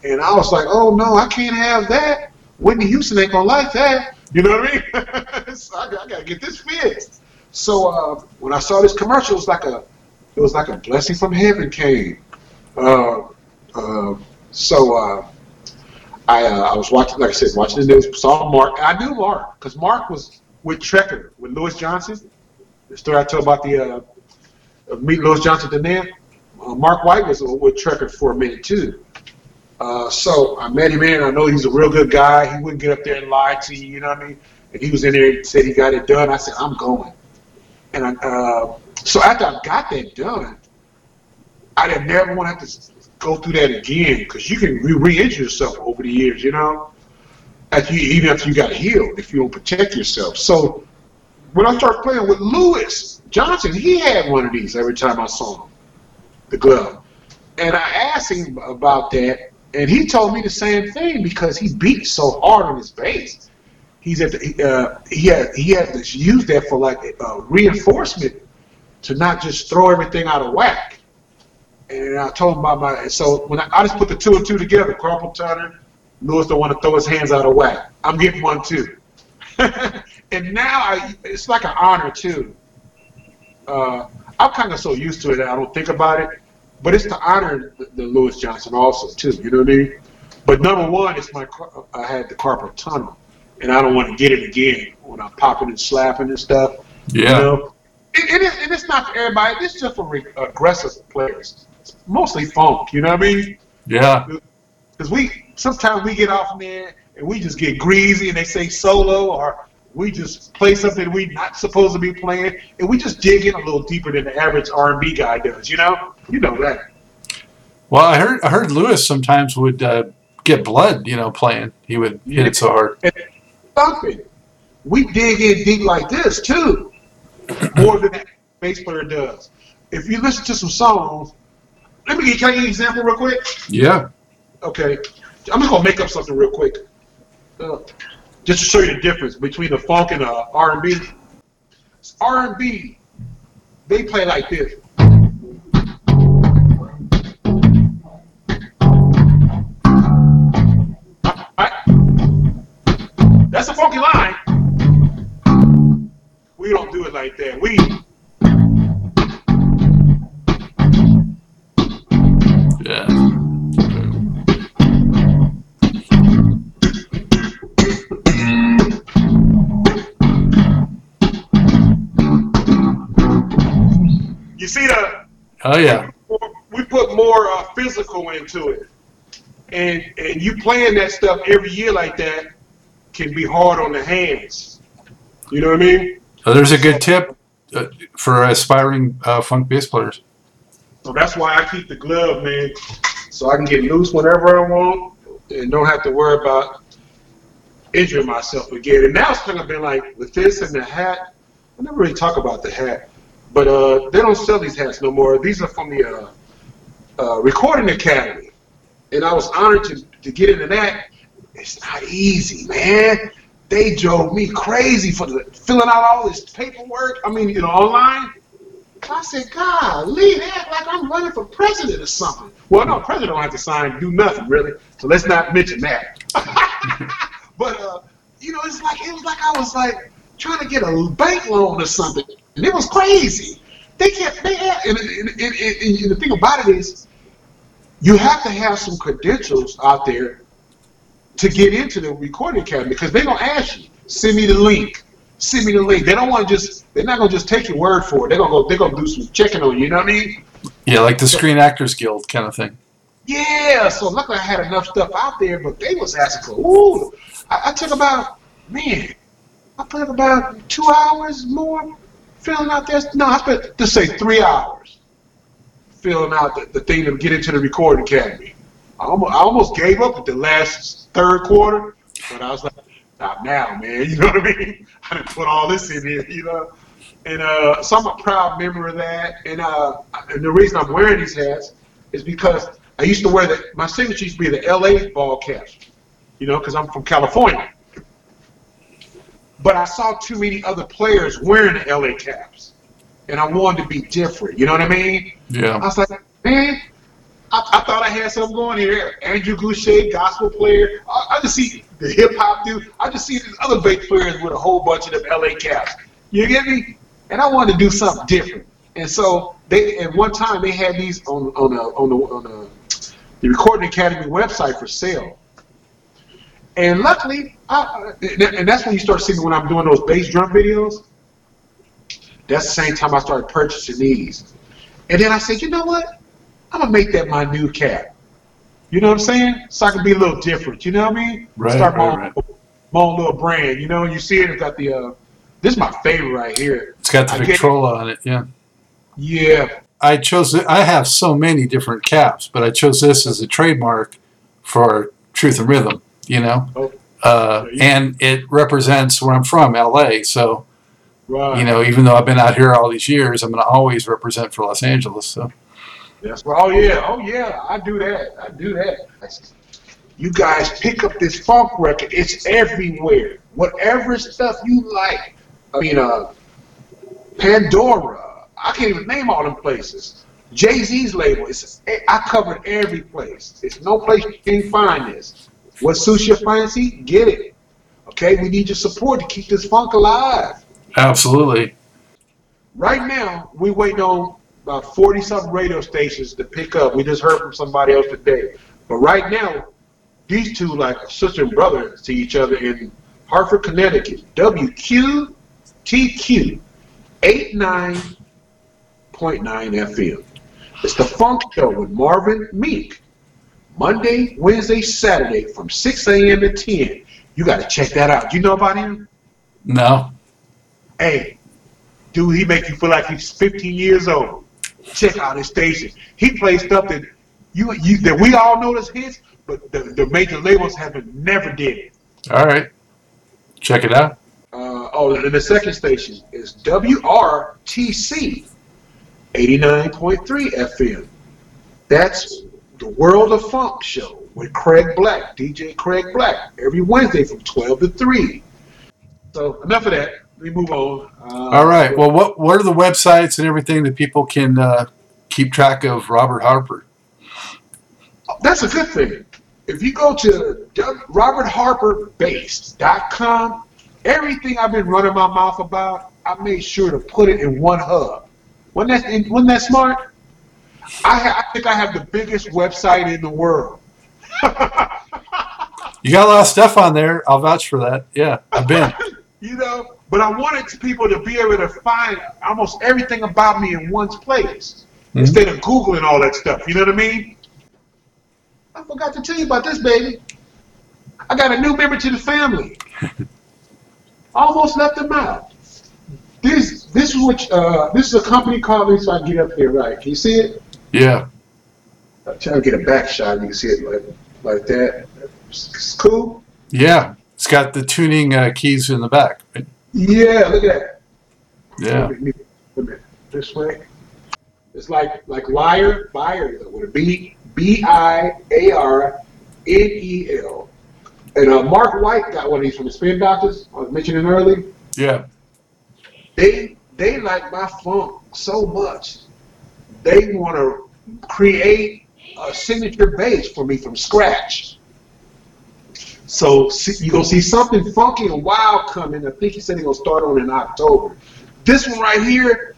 And I was like, oh no, I can't have that. Whitney Houston ain't gonna like that. You know what I mean? [LAUGHS] so I, I gotta get this fixed. So uh, when I saw this commercial, it was like a, it was like a blessing from heaven came. Uh, Uh, so uh, I uh, I was watching, like I said, watching the news, saw Mark. I knew Mark because Mark was with Trekker with Louis Johnson. The story I told about the uh, meet Louis Johnson the net. Uh, Mark White was with Trekker for a minute too. Uh, so I met him in. I know he's a real good guy. He wouldn't get up there and lie to you. You know what I mean? And he was in there and said he got it done. I said I'm going. And I, uh, so after I got that done, I didn't never want to have to go through that again because you can re-injure yourself over the years. You know, after you, even after you got healed, if you don't protect yourself. So when I started playing with Louis Johnson, he had one of these every time I saw him, the glove. And I asked him about that, and he told me the same thing because he beat so hard on his bass. He's at the, uh, he had he had to use that for like uh, reinforcement to not just throw everything out of whack. And I told him about my so when I, I just put the two and two together, Carpal tunnel, Louis don't want to throw his hands out of whack. I'm getting one too. [LAUGHS] and now I, it's like an honor too. Uh, I'm kind of so used to it that I don't think about it, but it's to honor the, the Louis Johnson also too. You know what I mean? But number one, it's my I had the carpal tunnel, and I don't want to get it again when I'm popping and slapping and stuff. Yeah. You know? it, it is, and it's not for everybody. It's just for re- aggressive players, mostly funk. You know what I mean? Yeah. Because we sometimes we get off there and we just get greasy, and they say solo or we just play something we're not supposed to be playing, and we just dig in a little deeper than the average R&B guy does. You know, you know that. Well, I heard I heard Louis sometimes would uh, get blood, you know, playing. He would hit it so hard. And. We dig in deep like this too, more than that bass player does. If you listen to some songs, let me can I give you an example real quick? Yeah. Okay, I'm just gonna make up something real quick. Uh, just to show you the difference between the funk and the R&B. R&B, they play like this. That's a funky line. We don't do it like that. We Yeah. you see the Oh yeah. we put more uh, physical into it, and and you playing that stuff every year like that can be hard on the hands. You know what I mean? So there's a good tip uh, for aspiring uh, funk bass players. So that's why I keep the glove, man, so I can get loose whenever I want and don't have to worry about injuring myself again. And now it's kind of been like with this and the hat. I never really talk about the hat, but uh, they don't sell these hats no more. These are from the uh, uh, Recording Academy, and I was honored to, to get into that. It's not easy, man. They drove me crazy for the, filling out all this paperwork. I mean, you know, online. I said, God, leave that like I'm running for president or something. Well, no, president don't have to sign, do nothing really. So let's not mention that. [LAUGHS] but uh, you know, it's like it was like I was like trying to get a bank loan or something, and it was crazy. They can't. They had, and, and, and, and the thing about it is, you have to have some credentials out there to get into the recording academy because they're gonna ask you, send me the link. Send me the link. They don't want to just. They're not gonna just take your word for it. They're gonna go. They're gonna do some checking on you. You know what I mean? Yeah, like the Screen Actors Guild kind of thing. Yeah. So luckily I had enough stuff out there, but they was asking for. Ooh, I, I took about man. I put about two hours more filling out this. No, I spent just say three hours filling out the, the thing to get into the recording academy. I almost, I almost gave up at the last third quarter, but I was like, not now, man. [LAUGHS] You know what I mean? I didn't put all this in here, you know. And uh, so I'm a proud member of that. And uh, and the reason I'm wearing these hats is because I used to wear the my signature used to be the LA ball caps, you know, because I'm from California. But I saw too many other players wearing the LA caps, and I wanted to be different. You know what I mean? Yeah. I was like, man, I, I thought I had something going here. Andrew Gouche, gospel player. I, I just see the hip hop dude. I just see these other bass players with a whole bunch of them LA caps. You get me? And I wanted to do something different. And so they at one time they had these on on a on the on a the Recording Academy website for sale. And luckily, I, and that's when you start seeing when I'm doing those bass drum videos. That's the same time I started purchasing these. And then I said, you know what? I'm gonna make that my new cap. You know what I'm saying? So I can be a little different. You know what I mean? Right, Start my, right, own, my own little brand. You know, you see it. It's got the. Uh, this is my favorite right here. It's got the I Victrola on it. Yeah. Yeah, I chose. I have so many different caps, but I chose this as a trademark for Truth and Rhythm. You know, Oh. uh, and it represents where I'm from, LA. So right. you know, even though I've been out here all these years, I'm going to always represent for Los Angeles. So That's. Oh yeah, oh yeah, I do that. I do that. You guys pick up this funk record. It's everywhere. Whatever stuff you like. I mean, uh, Pandora. I can't even name all them places. Jay Z's label. It's I covered every place. There's no place you can find this. What suits your fancy, get it. Okay, we need your support to keep this funk alive. absolutely, Right now, we waiting on about 40 something radio stations to pick up. We just heard from somebody else today. But right now, these two like sister and brother to each other in Hartford, Connecticut. WQTQ 89.9 FM. It's the Funk Show with Marvin Meek. Monday, Wednesday, Saturday from 6 a.m. to 10. You got to check that out. You know about him? no, Hey, dude, he make you feel like he's 15 years old. Check out his station. He plays stuff that you, you that we all know as hits, but the, the major labels haven't never did it. all right, check it out. Uh, oh, and the second station is WRTC 89.3 FM. That's the World of Funk show with Craig Black, DJ Craig Black, every Wednesday from 12 to 3. So enough of that. Me move on. Uh, All right. Well, what what are the websites and everything that people can uh, keep track of Robert Harper? That's a good thing. If you go to robertharperbase.com, everything I've been running my mouth about, I made sure to put it in one hub. Wasn't that, wasn't that smart? I, ha- I think I have the biggest website in the world. [LAUGHS] You got a lot of stuff on there. I'll vouch for that. Yeah, I've been. [LAUGHS] you know, but I wanted people to be able to find almost everything about me in one place Mhm. instead of Googling all that stuff. You know what I mean? I forgot to tell you about this, baby. I got a new member to the family. [LAUGHS] Almost left them out. This this is what uh, this is a company called. Me so I can get up here right. Can you see it? Yeah. I'm trying to get a back shot. You can see it like like that. It's, it's cool. Yeah. It's got the tuning uh, keys in the back. Right? Yeah, look at that. Yeah. Wait a minute, wait a minute. This way. It's like like liar, buyer with a B B I A R N E L. And uh, Mark White got one of these from the Spin Doctors. I was mentioning earlier. Yeah. They they like my funk so much. They want to create a signature bass for me from scratch. So see, you're gonna see something funky and wild coming. I think he said he's gonna start on in October. This one right here,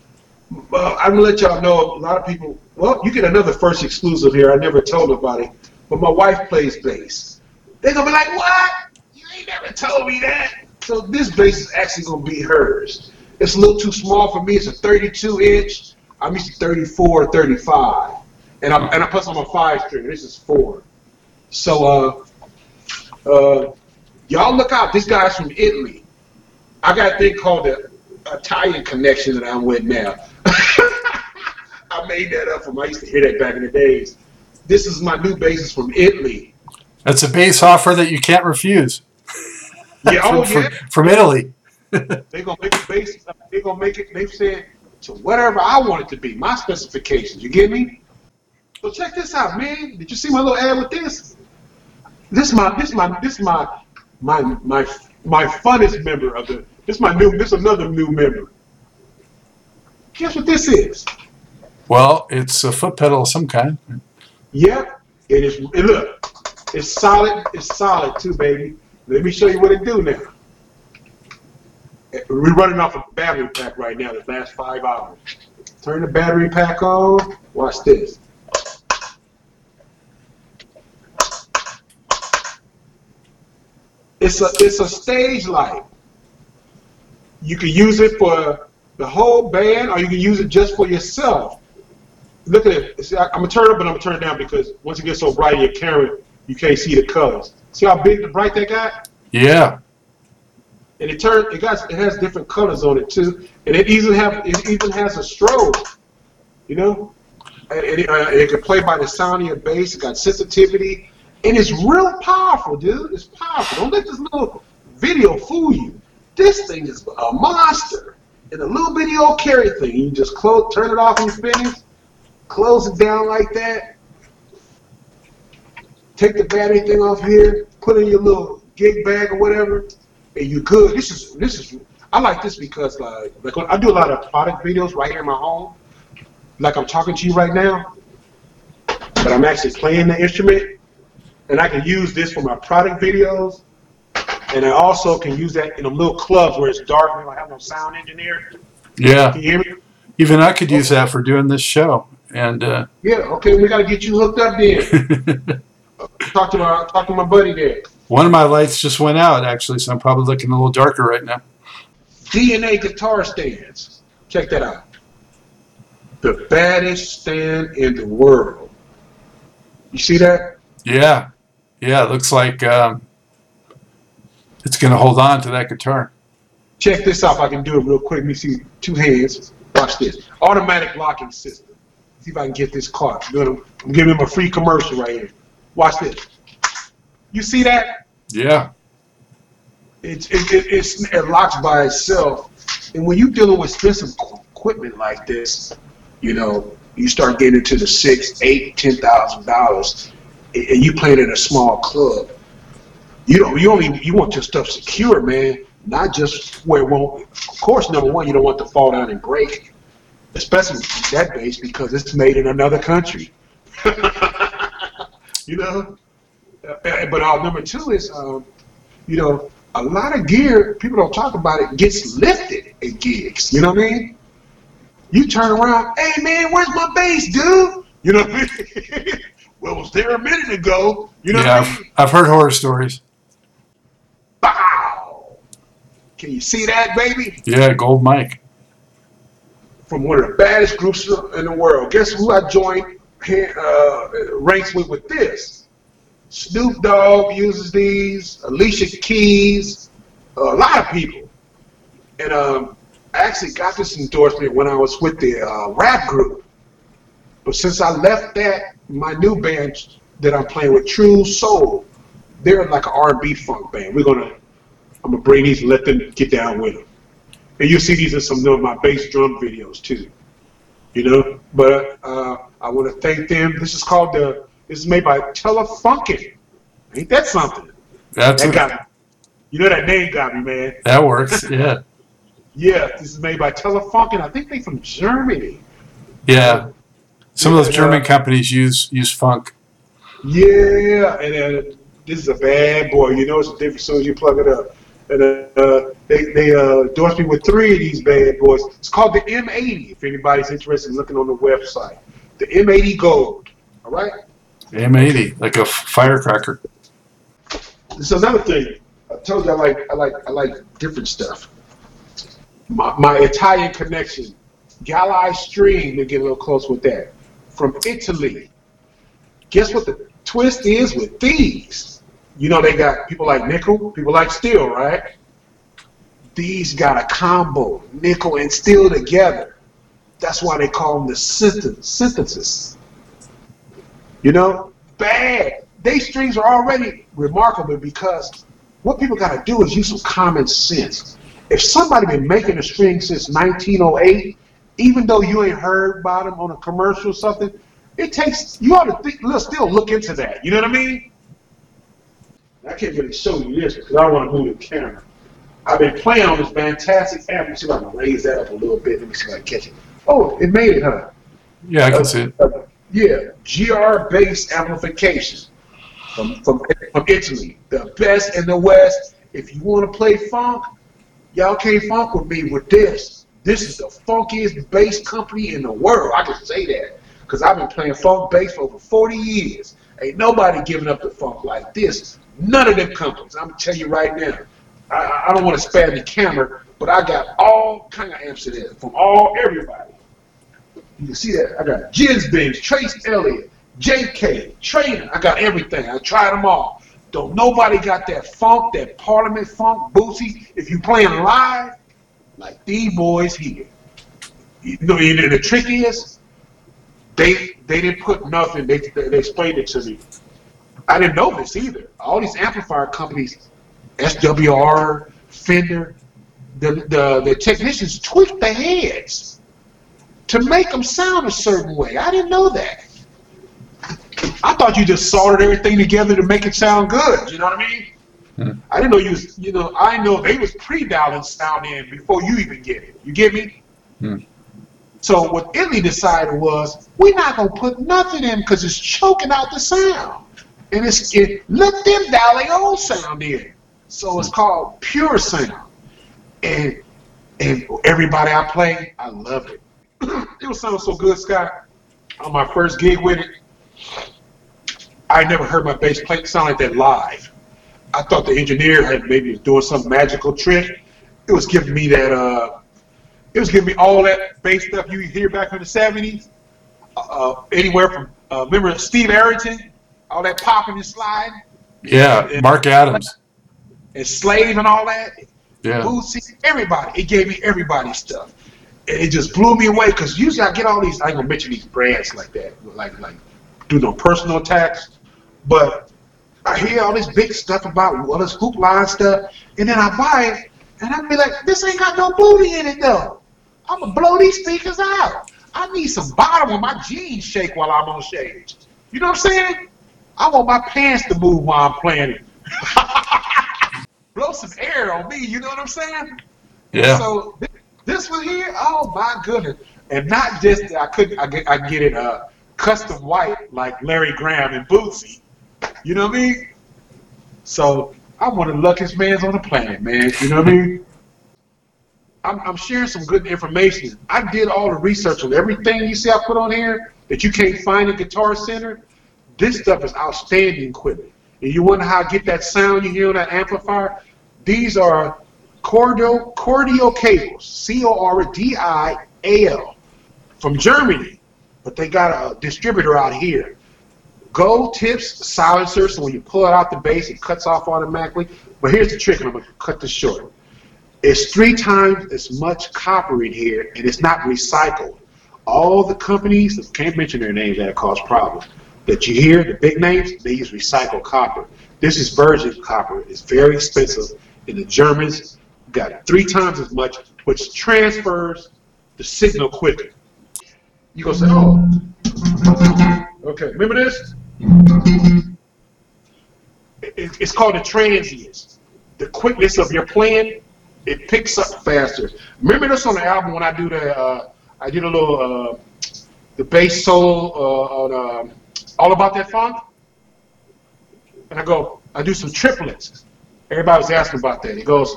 uh, I'm gonna let y'all know. A lot of people. Well, you get another first exclusive here. I never told nobody, but my wife plays bass. They're gonna be like, "What? You ain't never told me that." So this bass is actually gonna be hers. It's a little too small for me. It's a 32 inch. I'm used to 34, 35, and I'm and I plus I'm a five string. This is four. So uh, uh, y'all look out. This guy's from Italy. I got a thing called the Italian connection that I'm with now. [LAUGHS] I made that up from I used to hear that back in the days. This is my new basis from Italy. That's a bass offer that you can't refuse. [LAUGHS] Yeah, oh from, yeah. from, from Italy. [LAUGHS] They're gonna make it based. They're gonna make it. They've said to whatever I want it to be, my specifications. You get me? So check this out, man. Did you see my little ad with this? This my this my this my my my my funnest member of the. This my new. This another new member. Guess what this is? Well, it's a foot pedal of some kind. Yep, it is. And look, it's solid. It's solid too, baby. Let me show you what it do now. We're running off a battery pack right now. The last five hours. Turn the battery pack on. Watch this. It's a it's a stage light. You can use it for the whole band, or you can use it just for yourself. Look at it. See, I, I'm gonna turn it up and I'm gonna turn it down because once it gets so bright in your camera, you can't see the colors. See how big and bright that got? Yeah. And it turn it got it has different colors on it too, and it even have it even has a strobe. You know, and it, uh, it can play by the sound of your bass. It got sensitivity, and it's real powerful, dude. It's powerful. Don't let this little video fool you. This thing is a monster. And a little bitty old carry thing. You just close, turn it off when you finish, close it down like that. Take the battery thing off here, put in your little gig bag or whatever, and you're good. This is this is. I like this because like like I do a lot of product videos right here in my home. Like I'm talking to you right now, but I'm actually playing the instrument, and I can use this for my product videos and I also can use that in the little clubs where it's dark and I have no sound engineer. Yeah. Can you hear me? Even I could use that for doing this show. And uh, Yeah, okay, we gotta get you hooked up then. [LAUGHS] talk to my talk to my buddy there. one of my lights just went out actually, so I'm probably looking a little darker right now. DNA guitar stands. Check that out. The baddest stand in the world. You see that? Yeah. Yeah. It looks like um, it's going to hold on to that guitar. Check this out. I can do it real quick. Let me see two hands. Watch this. Automatic locking system. See if I can get this caught. I'm giving him a free commercial right here. Watch this. You see that? Yeah. It, it, it, it's, it locks by itself. And when you're dealing with expensive qu- equipment like this, you know, you start getting into the six, eight, ten thousand dollars, and you playing in a small club. You don't. You only. You want your stuff secure, man. Not just where it won't. Of course, number one, you don't want to fall down and break, especially that bass because it's made in another country. [LAUGHS] you know. Uh, But uh, number two is, um, you know, a lot of gear, people don't talk about it, gets lifted at gigs. You know what I mean? You turn around, hey man, where's my bass, dude? You know what I mean? [LAUGHS] well, was there a minute ago. You know yeah. what I I've, mean? I've heard horror stories. Bow! Can you see that, baby? Yeah. Gold Mike. From one of the baddest groups in the world. Guess who I joined uh, ranks with with this? Snoop Dogg uses these, Alicia Keys, a lot of people. And um, I actually got this endorsement when I was with the uh, rap group. But since I left that, my new band that I'm playing with, True Soul, they're like an R&B funk band. We're gonna, I'm gonna bring these and let them get down with them. And you'll see these in some of my bass drum videos too. You know, but uh, I want to thank them. This is called the. This is made by Telefunken. Ain't that something? That's That got me. You know that name got me, man. that works. [LAUGHS] Yeah. Yeah, this is made by Telefunken. I think they from Germany. Yeah. Some of those. German companies use use funk. Yeah, and uh, this is a bad boy. You know it's a different as soon as you plug it up. And uh, they they uh, endorsed me with three of these bad boys. It's called the M80. If anybody's interested in looking on the website, the M80 Gold. All right. M80, like a firecracker. This is another thing. I told you I like I like I like different stuff. My, my Italian connection, Galli String, to get a little close with that, from Italy. Guess what the twist is with these? You know they got people like nickel, people like steel, right? These got a combo, nickel and steel together. That's why they call them the synth- synthesis. You know, bad. They strings are already remarkable because what people got to do is use some common sense. If somebody been making a string since 1908, even though you ain't heard about them on a commercial or something, it takes you ought to think, let's still look into that. You know what I mean? I can't really show you this because I don't want to move the camera. I've been playing on this fantastic amp. Let me see if I can raise that up a little bit. Let me see if I can catch it. Oh, it made it, huh? Yeah, I can see it. Uh, yeah, GR bass amplification from, from from Italy, the best in the West. If you want to play funk, y'all can't funk with me with this. This is the funkiest bass company in the world. I can say that because I've been playing funk bass for over 40 years. Ain't nobody giving up the funk like this. None of them companies. I'm gonna tell you right now. I, I don't want to spam the camera, but I got all kind of amps in there from all everybody. You can see that. I got Genz Benz, Trace Elliot, JK, Trainer. I got everything. I tried them all. Don't nobody got that funk, that Parliament funk, Bootsy. If you playing live, like these boys here. You know, and the trick is, they they didn't put nothing. They, they, they explained it to me. I didn't know this either. All these amplifier companies, SWR, Fender, the the, the technicians tweak the heads to make them sound a certain way. I didn't know that. I thought you just soldered everything together to make it sound good. You know what I mean? Hmm. I didn't know you was, you know, I know they was pre-dialing sound in before you even get it. You get me? Hmm. So what Italy decided was, we're not gonna put nothing in because it's choking out the sound, and it's it let them dial their own sound in. So it's called pure sound, and and everybody I play, I loved it. [CLEARS THROAT] it was sounding so good, Scott. On my first gig with it, I never heard my bass plate sound like that live. I thought the engineer had maybe was doing some magical trick. It was giving me that. uh It was giving me all that bass stuff you hear back in the seventies. Uh, anywhere from uh, remember Steve Arrington, all that popping and sliding, Yeah, Mark Adams. and Slave and all that. Yeah. Bootsy, everybody. It gave me everybody's stuff. And it just blew me away because usually I get all these. I ain't gonna mention these brands like that, like like do no personal attacks, but I hear all this big stuff about all this hoop line stuff, and then I buy it, and I be like, this ain't got no booty in it though. I'm gonna blow these speakers out. I need some bottom when my jeans shake while I'm on stage. You know what I'm saying? I want my pants to move while I'm playing it. [LAUGHS] blow some air on me. You know what I'm saying? Yeah. So th- this one here, oh my goodness, and not just that I couldn't I get I get it uh custom white like Larry Graham and Bootsy. You know what I mean? So I'm one of the luckiest men on the planet, man. You know what I mean? I'm, I'm sharing some good information. I did all the research on everything you see I put on here that you can't find in Guitar Center. This stuff is outstanding equipment. And you wonder how I get that sound you hear on that amplifier? These are cordial cordial cables, C-O-R-D-I-A-L, from Germany, but they got a distributor out here. Gold tips silencer, so when you pull it out the bass, it cuts off automatically. But here's the trick, and I'm gonna cut this short. It's three times as much copper in here, and it's not recycled. All the companies, can't mention their names, that cause problems. That you hear, the big names, they use recycled copper. This is virgin copper. It's very expensive, and the Germans got three times as much, which transfers the signal quicker. You're gonna say, oh, okay, remember this? It- It's called the transients. The quickness of your playing, it picks up faster. Remember this on the album when I do the, uh, I did a little, uh, the bass solo uh, on um All About That Funk? And I go, I do some triplets. Everybody was asking about that. It goes,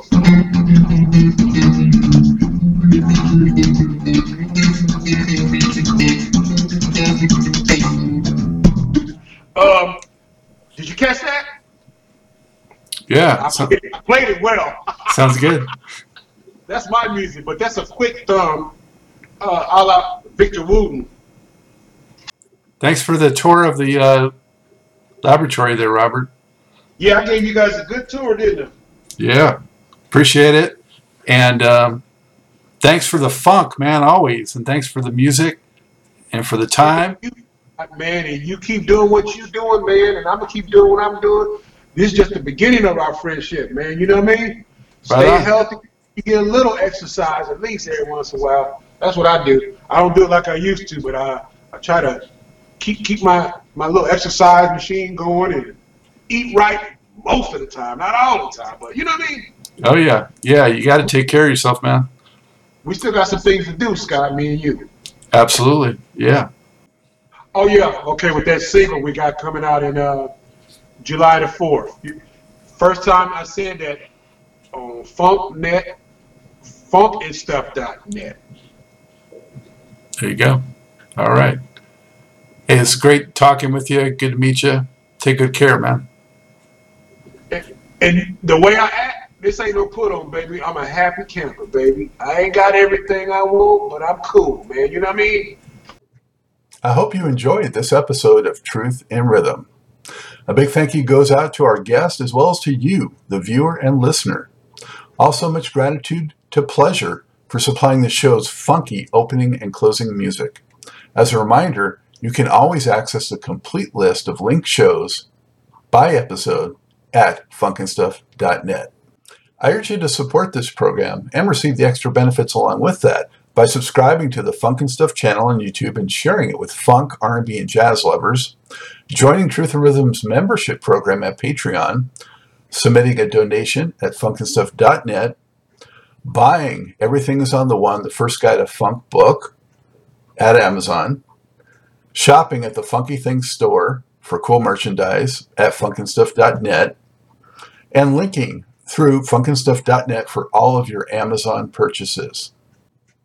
catch that? Yeah. I so- played, I played it well. [LAUGHS] sounds good. That's my music, but that's a quick thumb, uh, a la Victor Wooten. Thanks for the tour of the uh, laboratory there, Robert. Yeah, I gave you guys a good tour, didn't I? Yeah. Appreciate it. And um, thanks for the funk, man, always. And thanks for the music and for the time. Man, and you keep doing what you're doing, man, and I'm gonna keep doing what I'm doing. This is just the beginning of our friendship, man. You know what I mean? Stay Right healthy. You get a little exercise at least every once in a while. That's what I do. I don't do it like I used to, but I, I try to keep keep my, my little exercise machine going and eat right most of the time. Not all the time, but you know what I mean? Oh, yeah. Yeah, you got to take care of yourself, man. We still got some things to do, Scott, me and you. Absolutely. Yeah. Oh yeah, okay. With that single we got coming out in uh, July the fourth. First time I said that on FunkNet, funkandstuff.net. There you go. All right. Hey, it's great talking with you. Good to meet you. Take good care, man. And the way I act, this ain't no put on, baby. I'm a happy camper, baby. I ain't got everything I want, but I'm cool, man. You know what I mean? I hope you enjoyed this episode of Truth in Rhythm. A big thank you goes out to our guest as well as to you, the viewer and listener. Also, much gratitude to Pleasure for supplying the show's funky opening and closing music. As a reminder, you can always access the complete list of linked shows by episode at funknstuff.net. I urge you to support this program and receive the extra benefits along with that by subscribing to the Funk and Stuff channel on YouTube and sharing it with funk, R&B, and jazz lovers, joining Truth and Rhythm's membership program at Patreon, submitting a donation at funkandstuff.net, buying Everything is on the One, the first guide to funk book at Amazon, shopping at the Funky Things store for cool merchandise at funkandstuff.net, and linking through funkandstuff.net for all of your Amazon purchases.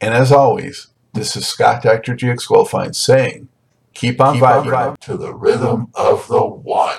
and as always, this is Scott Dr. GX Goldfine saying, keep on Keep on vibing to the rhythm of the one.